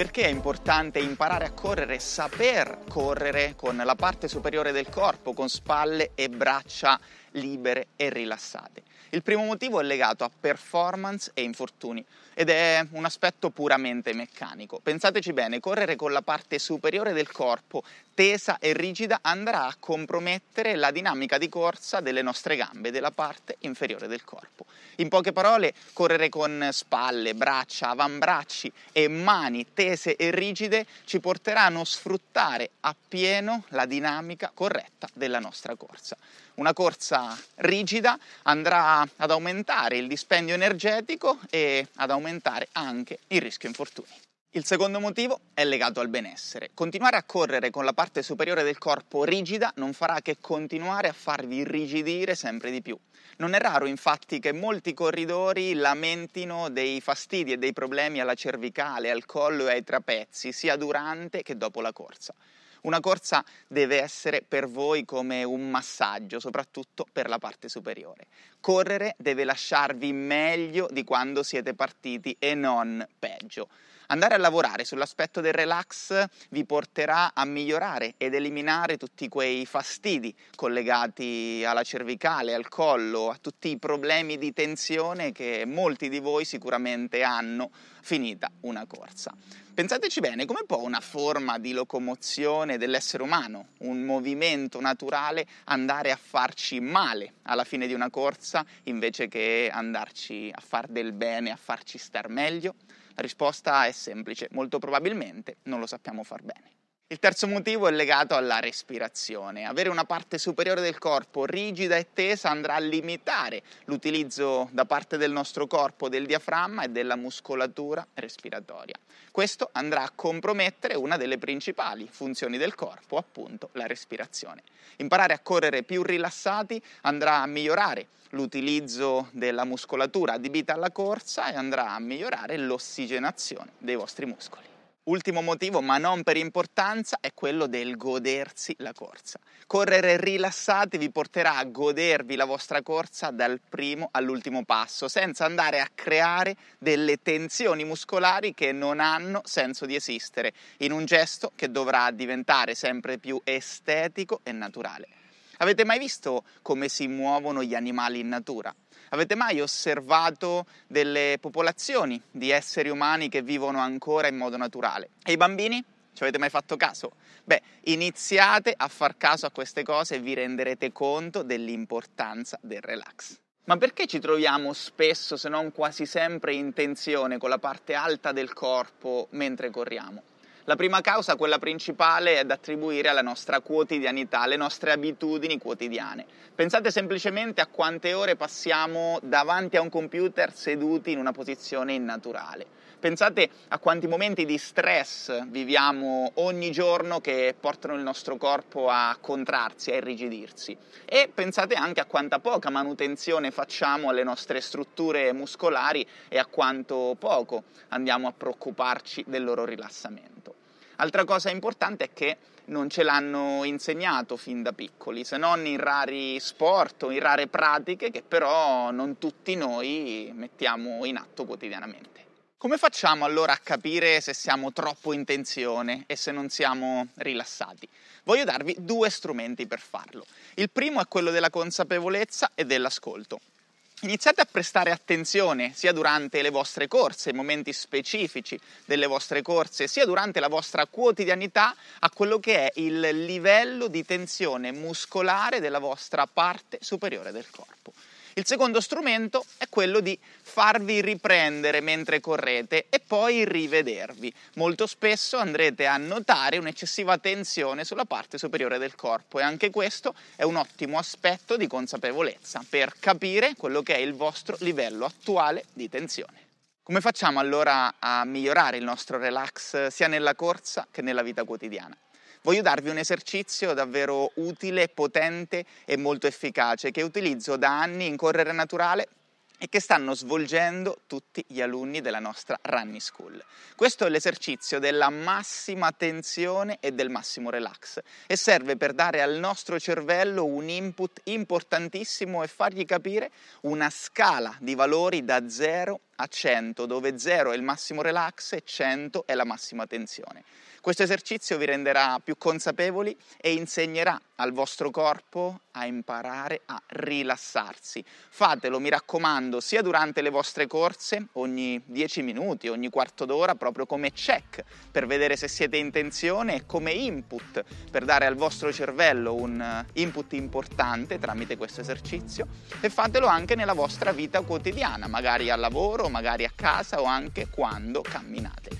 Perché è importante imparare a correre, saper correre con la parte superiore del corpo, con spalle e braccia libere e rilassate? Il primo motivo è legato a performance e infortuni ed è un aspetto puramente meccanico. Pensateci bene, correre con la parte superiore del corpo tesa e rigida andrà a compromettere la dinamica di corsa delle nostre gambe, della parte inferiore del corpo. In poche parole, correre con spalle, braccia, avambracci e mani tese e rigide ci porterà a non sfruttare appieno la dinamica corretta della nostra corsa. Una corsa rigida andrà ad aumentare il dispendio energetico e ad aumentare anche il rischio infortuni. Il secondo motivo è legato al benessere. Continuare a correre con la parte superiore del corpo rigida non farà che continuare a farvi irrigidire sempre di più. Non è raro infatti che molti corridori lamentino dei fastidi e dei problemi alla cervicale, al collo e ai trapezzi, sia durante che dopo la corsa. Una corsa deve essere per voi come un massaggio, soprattutto per la parte superiore. Correre deve lasciarvi meglio di quando siete partiti e non peggio. Andare a lavorare sull'aspetto del relax vi porterà a migliorare ed eliminare tutti quei fastidi collegati alla cervicale, al collo, a tutti i problemi di tensione che molti di voi sicuramente hanno finita una corsa. Pensateci bene, come può una forma di locomozione dell'essere umano, un movimento naturale, andare a farci male alla fine di una corsa invece che andarci a far del bene, a farci star meglio? Risposta è semplice, molto probabilmente non lo sappiamo far bene. Il terzo motivo è legato alla respirazione. Avere una parte superiore del corpo rigida e tesa andrà a limitare l'utilizzo da parte del nostro corpo del diaframma e della muscolatura respiratoria. Questo andrà a compromettere una delle principali funzioni del corpo, appunto la respirazione. Imparare a correre più rilassati andrà a migliorare l'utilizzo della muscolatura adibita alla corsa e andrà a migliorare l'ossigenazione dei vostri muscoli. Ultimo motivo, ma non per importanza, è quello del godersi la corsa. Correre rilassati vi porterà a godervi la vostra corsa dal primo all'ultimo passo, senza andare a creare delle tensioni muscolari che non hanno senso di esistere, in un gesto che dovrà diventare sempre più estetico e naturale. Avete mai visto come si muovono gli animali in natura? Avete mai osservato delle popolazioni di esseri umani che vivono ancora in modo naturale? E i bambini? Ci avete mai fatto caso? Beh, iniziate a far caso a queste cose e vi renderete conto dell'importanza del relax. Ma perché ci troviamo spesso, se non quasi sempre, in tensione con la parte alta del corpo mentre corriamo? La prima causa, quella principale, è da attribuire alla nostra quotidianità, alle nostre abitudini quotidiane. Pensate semplicemente a quante ore passiamo davanti a un computer seduti in una posizione innaturale. Pensate a quanti momenti di stress viviamo ogni giorno che portano il nostro corpo a contrarsi, a irrigidirsi. E pensate anche a quanta poca manutenzione facciamo alle nostre strutture muscolari e a quanto poco andiamo a preoccuparci del loro rilassamento. Altra cosa importante è che non ce l'hanno insegnato fin da piccoli, se non in rari sport o in rare pratiche che però non tutti noi mettiamo in atto quotidianamente. Come facciamo allora a capire se siamo troppo in tensione e se non siamo rilassati? Voglio darvi due strumenti per farlo. Il primo è quello della consapevolezza e dell'ascolto. Iniziate a prestare attenzione sia durante le vostre corse, momenti specifici delle vostre corse, sia durante la vostra quotidianità a quello che è il livello di tensione muscolare della vostra parte superiore del corpo. Il secondo strumento è quello di farvi riprendere mentre correte e poi rivedervi. Molto spesso andrete a notare un'eccessiva tensione sulla parte superiore del corpo e anche questo è un ottimo aspetto di consapevolezza per capire quello che è il vostro livello attuale di tensione. Come facciamo allora a migliorare il nostro relax sia nella corsa che nella vita quotidiana? Voglio darvi un esercizio davvero utile, potente e molto efficace che utilizzo da anni in correre naturale e che stanno svolgendo tutti gli alunni della nostra Running School. Questo è l'esercizio della massima tensione e del massimo relax e serve per dare al nostro cervello un input importantissimo e fargli capire una scala di valori da 0 a 100, dove 0 è il massimo relax e 100 è la massima tensione. Questo esercizio vi renderà più consapevoli e insegnerà al vostro corpo a imparare a rilassarsi. Fatelo, mi raccomando, sia durante le vostre corse, ogni 10 minuti, ogni quarto d'ora, proprio come check per vedere se siete in tensione e come input per dare al vostro cervello un eh, input importante tramite questo esercizio e fatelo anche nella vostra vita quotidiana, magari al lavoro, magari a casa o anche quando camminate.